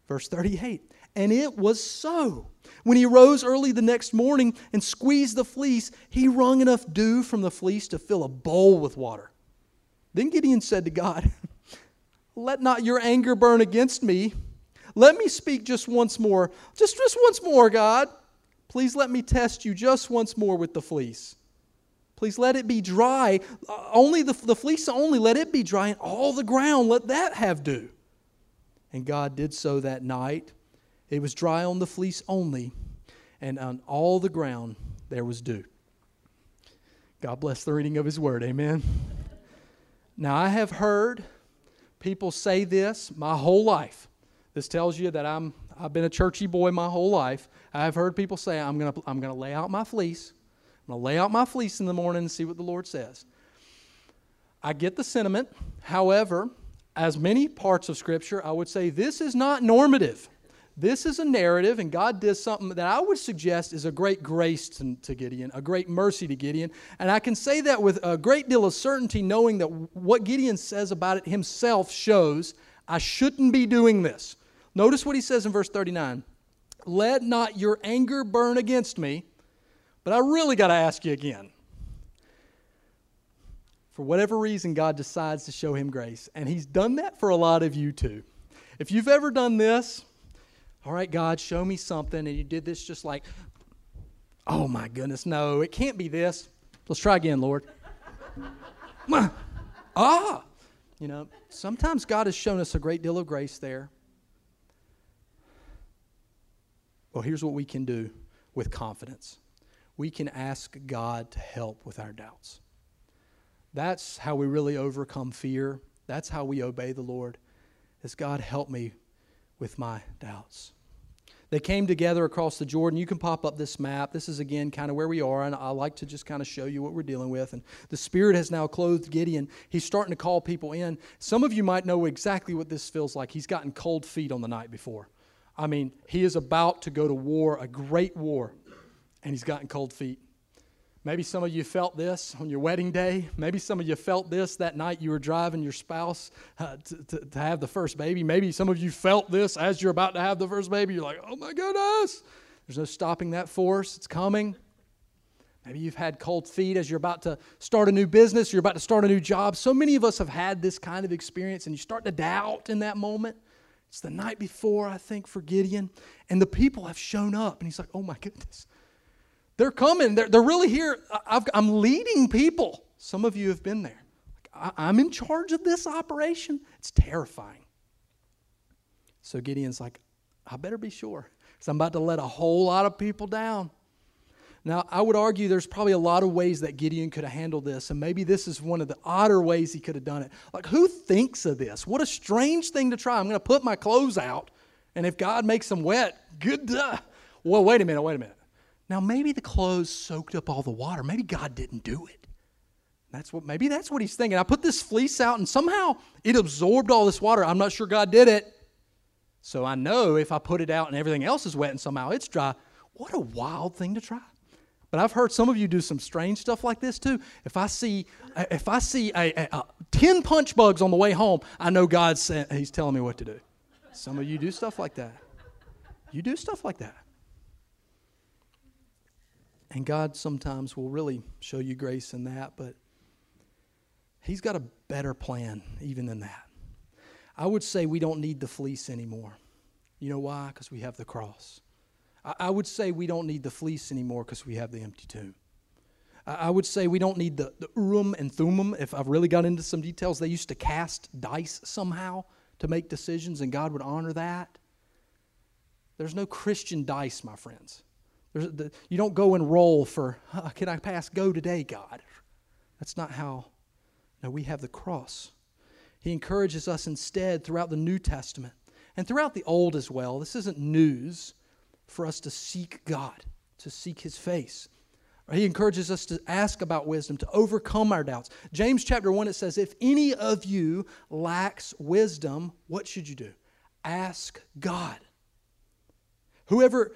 [SPEAKER 2] Verse 38 And it was so. When he rose early the next morning and squeezed the fleece, he wrung enough dew from the fleece to fill a bowl with water. Then Gideon said to God, Let not your anger burn against me let me speak just once more. Just, just once more, God. Please let me test you just once more with the fleece. Please let it be dry. Uh, only the, the fleece only, let it be dry, and all the ground let that have dew. And God did so that night. It was dry on the fleece only, and on all the ground there was dew. God bless the reading of His Word. Amen. Now, I have heard people say this my whole life this tells you that I'm, I've been a churchy boy my whole life. I've heard people say, I'm going to I'm going to lay out my fleece. I'm going to lay out my fleece in the morning and see what the Lord says. I get the sentiment. However, as many parts of Scripture, I would say this is not normative. This is a narrative, and God did something that I would suggest is a great grace to, to Gideon, a great mercy to Gideon. And I can say that with a great deal of certainty, knowing that what Gideon says about it himself shows I shouldn't be doing this. Notice what he says in verse 39 Let not your anger burn against me, but I really got to ask you again. For whatever reason, God decides to show him grace, and he's done that for a lot of you too. If you've ever done this, all right, God, show me something, and you did this just like, oh my goodness, no, it can't be this. Let's try again, Lord. ah, you know, sometimes God has shown us a great deal of grace there. Well, here's what we can do with confidence we can ask God to help with our doubts. That's how we really overcome fear. That's how we obey the Lord. Is God help me with my doubts? They came together across the Jordan. You can pop up this map. This is again kind of where we are, and I like to just kind of show you what we're dealing with. And the Spirit has now clothed Gideon. He's starting to call people in. Some of you might know exactly what this feels like. He's gotten cold feet on the night before. I mean, he is about to go to war, a great war, and he's gotten cold feet. Maybe some of you felt this on your wedding day. Maybe some of you felt this that night you were driving your spouse uh, to, to, to, have the first baby. Maybe some of you felt this as you're about to have the first baby. You're like, oh my goodness, there's no stopping that force, it's coming. Maybe you've had cold feet as you're about to start a new business, you're about to start a new job. So many of us have had this kind of experience, and you start to doubt in that moment. It's the night before, I think, for Gideon. And the people have shown up. And he's like, oh my goodness. They're coming. They're, they're really here. i am leading people. Some of you have been there. I'm in charge of this operation. It's terrifying. So Gideon's like, I better be sure because I'm about to let a whole lot of people down. Now, I would argue there's probably a lot of ways that Gideon could have handled this, and maybe this is one of the odder ways he could have done it. Like, who thinks of this? What a strange thing to try. I'm going to put my clothes out, and if God makes them wet, good. Duh. Well, wait a minute, wait a minute. Now, maybe the clothes soaked up all the water. Maybe God didn't do it. That's what maybe that's what he's thinking. I put this fleece out and somehow it absorbed all this water. I'm not sure God did it. So I know if I put it out and everything else is wet and somehow it's dry, what a wild thing to try but I've heard some of you do some strange stuff like this too. If I see, if I see a, a, a ten punch bugs on the way home, I know God's He's telling me what to do. Some of you do stuff like that. You do stuff like that. And God sometimes will really show you grace in that, but He's got a better plan even than that. I would say we don't need the fleece anymore. You know why? Because we have the cross. I, I would say we don't need the fleece anymore because we have the empty tomb. I would say we don't need the, the Urim and Thummim. If I've really got into some details, they used to cast dice somehow to make decisions, and God would honor that. There's no Christian dice, my friends. The, you don't go and roll for, uh, can I pass go today, God? That's not how. No, we have the cross. He encourages us instead throughout the New Testament and throughout the Old as well. This isn't news for us to seek God, to seek His face. He encourages us to ask about wisdom, to overcome our doubts. James chapter 1, it says, If any of you lacks wisdom, what should you do? Ask God. Whoever,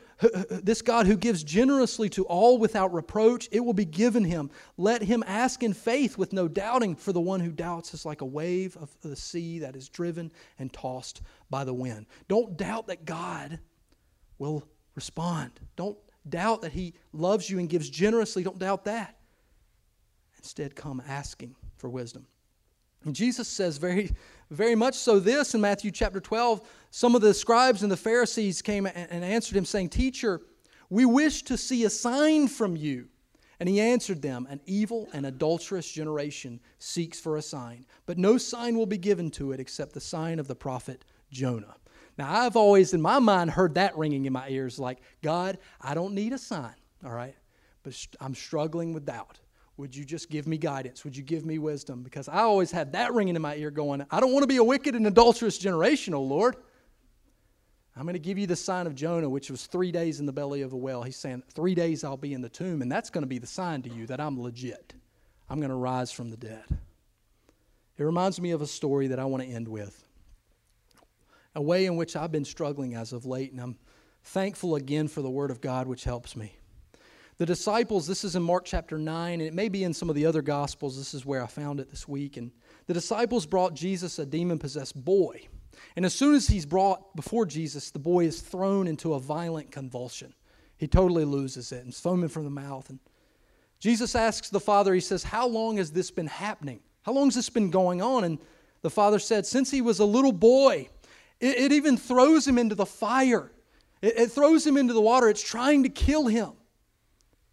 [SPEAKER 2] this God who gives generously to all without reproach, it will be given him. Let him ask in faith with no doubting, for the one who doubts is like a wave of the sea that is driven and tossed by the wind. Don't doubt that God will Respond. Don't doubt that He loves you and gives generously. Don't doubt that. Instead, come asking for wisdom. And Jesus says very, very much so this in Matthew chapter 12. Some of the scribes and the Pharisees came and answered him, saying, Teacher, we wish to see a sign from you. And he answered them, An evil and adulterous generation seeks for a sign, but no sign will be given to it except the sign of the prophet Jonah. Now, I've always in my mind heard that ringing in my ears like, God, I don't need a sign, all right? But I'm struggling with doubt. Would you just give me guidance? Would you give me wisdom? Because I always had that ringing in my ear going, I don't want to be a wicked and adulterous generation, O oh Lord. I'm going to give you the sign of Jonah, which was three days in the belly of a whale. He's saying, Three days I'll be in the tomb, and that's going to be the sign to you that I'm legit. I'm going to rise from the dead. It reminds me of a story that I want to end with a way in which I've been struggling as of late, and I'm thankful again for the Word of God, which helps me. The disciples, this is in Mark chapter 9, and it may be in some of the other Gospels. This is where I found it this week. And the disciples brought Jesus a demon possessed boy. And as soon as he's brought before Jesus, the boy is thrown into a violent convulsion. He totally loses it and is foaming from the mouth. And Jesus asks the father, he says, How long has this been happening? How long has this been going on? And the father said, Since he was a little boy, it, it even throws him into the fire, it, it throws him into the water. It's trying to kill him.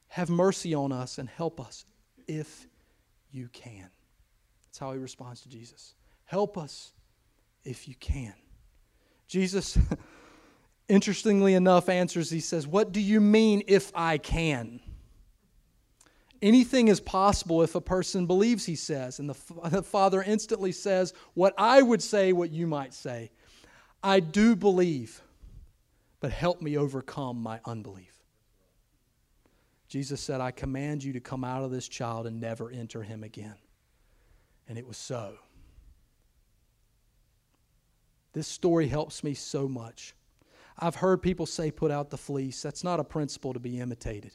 [SPEAKER 2] Have mercy on us and help us if you can. That's how he responds to Jesus. Help us if you can. Jesus, interestingly enough, answers, He says, What do you mean if I can? Anything is possible if a person believes, he says. And the, the Father instantly says, What I would say, what you might say. I do believe, but help me overcome my unbelief. Jesus said, I command you to come out of this child and never enter him again. And it was so. This story helps me so much. I've heard people say, put out the fleece. That's not a principle to be imitated.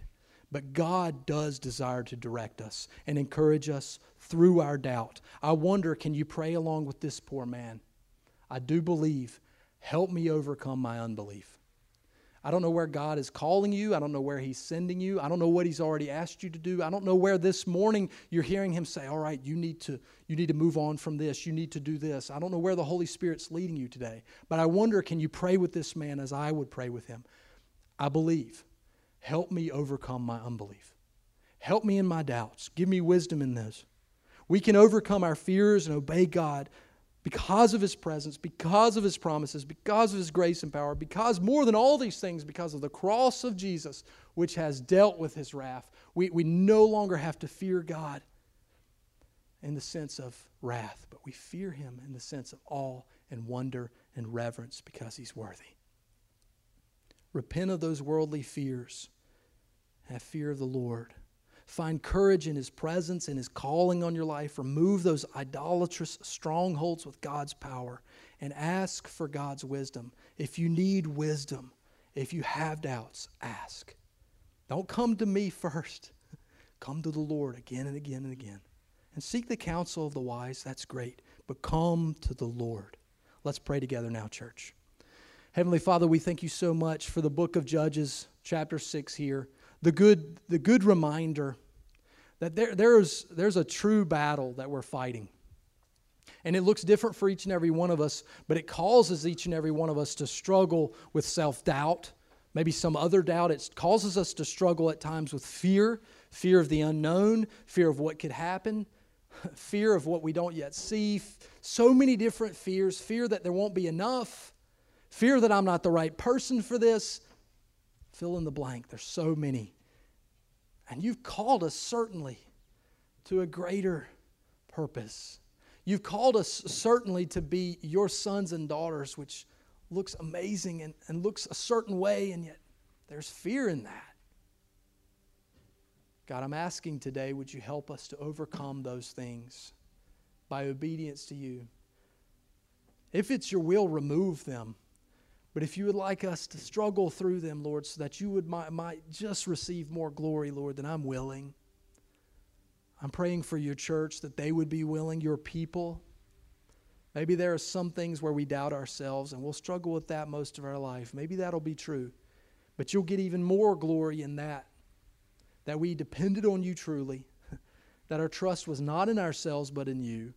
[SPEAKER 2] But God does desire to direct us and encourage us through our doubt. I wonder, can you pray along with this poor man? I do believe, Help me overcome my unbelief. I don't know where God is calling you. I don't know where He's sending you. I don't know what He's already asked you to do. I don't know where this morning you're hearing Him say, All right, you need to, you need to move on from this. You need to do this. I don't know where the Holy Spirit's leading you today. But I wonder can you pray with this man as I would pray with him? I believe. Help me overcome my unbelief. Help me in my doubts. Give me wisdom in this. We can overcome our fears and obey God because of his presence, because of his promises, because of his grace and power, because more than all these things, because of the cross of Jesus, which has dealt with his wrath, we, we no longer have to fear God in the sense of wrath, but we fear him in the sense of awe and wonder and reverence because he's worthy. Repent of those worldly fears. Have fear of the Lord. Find courage in His presence and His calling on your life. Remove those idolatrous strongholds with God's power and ask for God's wisdom. If you need wisdom, if you have doubts, ask. Don't come to me first. Come to the Lord again and again and again. And seek the counsel of the wise. That's great. But come to the Lord. Let's pray together now, church. Heavenly Father, we thank you so much for the book of Judges, chapter 6 here the good, the good reminder that there, there's, there's a true battle that we're fighting. And it looks different for each and every one of us, but it causes each and every one of us to struggle with self doubt, maybe some other doubt. It causes us to struggle at times with fear fear of the unknown, fear of what could happen, fear of what we don't yet see. So many different fears fear that there won't be enough, fear that I'm not the right person for this, Fill in the blank. There's so many. And you've called us certainly to a greater purpose. You've called us certainly to be your sons and daughters, which looks amazing and, and looks a certain way, and yet there's fear in that. God, I'm asking today, would you help us to overcome those things by obedience to you? If it's your will, remove them. But if you would like us to struggle through them, Lord, so that you would might, might just receive more glory, Lord, than I'm willing. I'm praying for your church that they would be willing, your people. Maybe there are some things where we doubt ourselves and we'll struggle with that most of our life. Maybe that'll be true. But you'll get even more glory in that, that we depended on you truly, that our trust was not in ourselves but in you.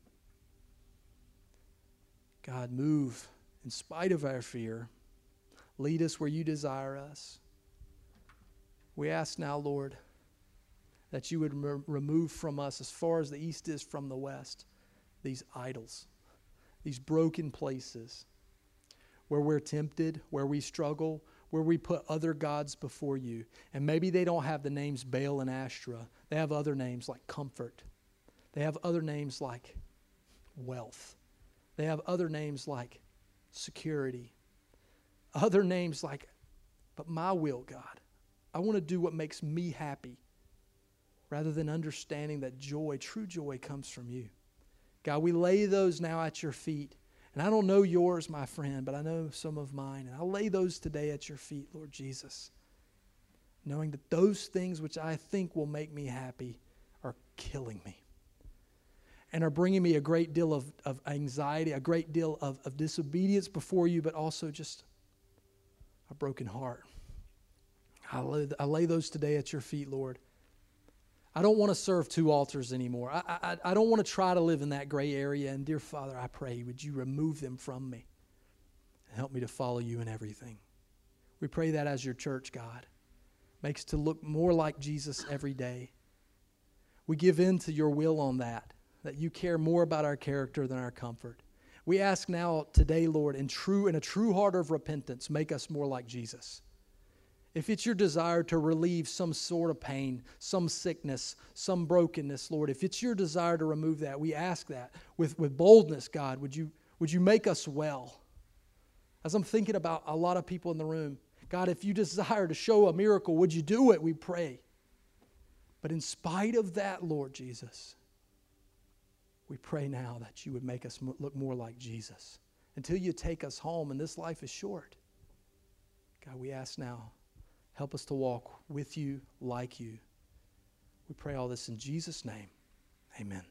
[SPEAKER 2] God, move in spite of our fear. Lead us where you desire us. We ask now, Lord, that you would re- remove from us, as far as the east is from the west, these idols, these broken places where we're tempted, where we struggle, where we put other gods before you. And maybe they don't have the names Baal and Astra, they have other names like comfort, they have other names like wealth, they have other names like security other names like, but my will, God. I want to do what makes me happy rather than understanding that joy, true joy, comes from you. God, we lay those now at your feet. And I don't know yours, my friend, but I know some of mine. And I lay those today at your feet, Lord Jesus, knowing that those things which I think will make me happy are killing me and are bringing me a great deal of, of anxiety, a great deal of, of disobedience before you, but also just a broken heart. I lay, I lay those today at your feet, Lord. I don't want to serve two altars anymore. I, I, I don't want to try to live in that gray area. And dear Father, I pray, would you remove them from me and help me to follow you in everything? We pray that as your church, God. Makes to look more like Jesus every day. We give in to your will on that, that you care more about our character than our comfort. We ask now today, Lord, in true in a true heart of repentance, make us more like Jesus. If it's your desire to relieve some sort of pain, some sickness, some brokenness, Lord, if it's your desire to remove that, we ask that with, with boldness, God, would you, would you make us well? As I'm thinking about a lot of people in the room, God, if you desire to show a miracle, would you do it? We pray. But in spite of that, Lord Jesus, we pray now that you would make us look more like Jesus until you take us home, and this life is short. God, we ask now, help us to walk with you, like you. We pray all this in Jesus' name. Amen.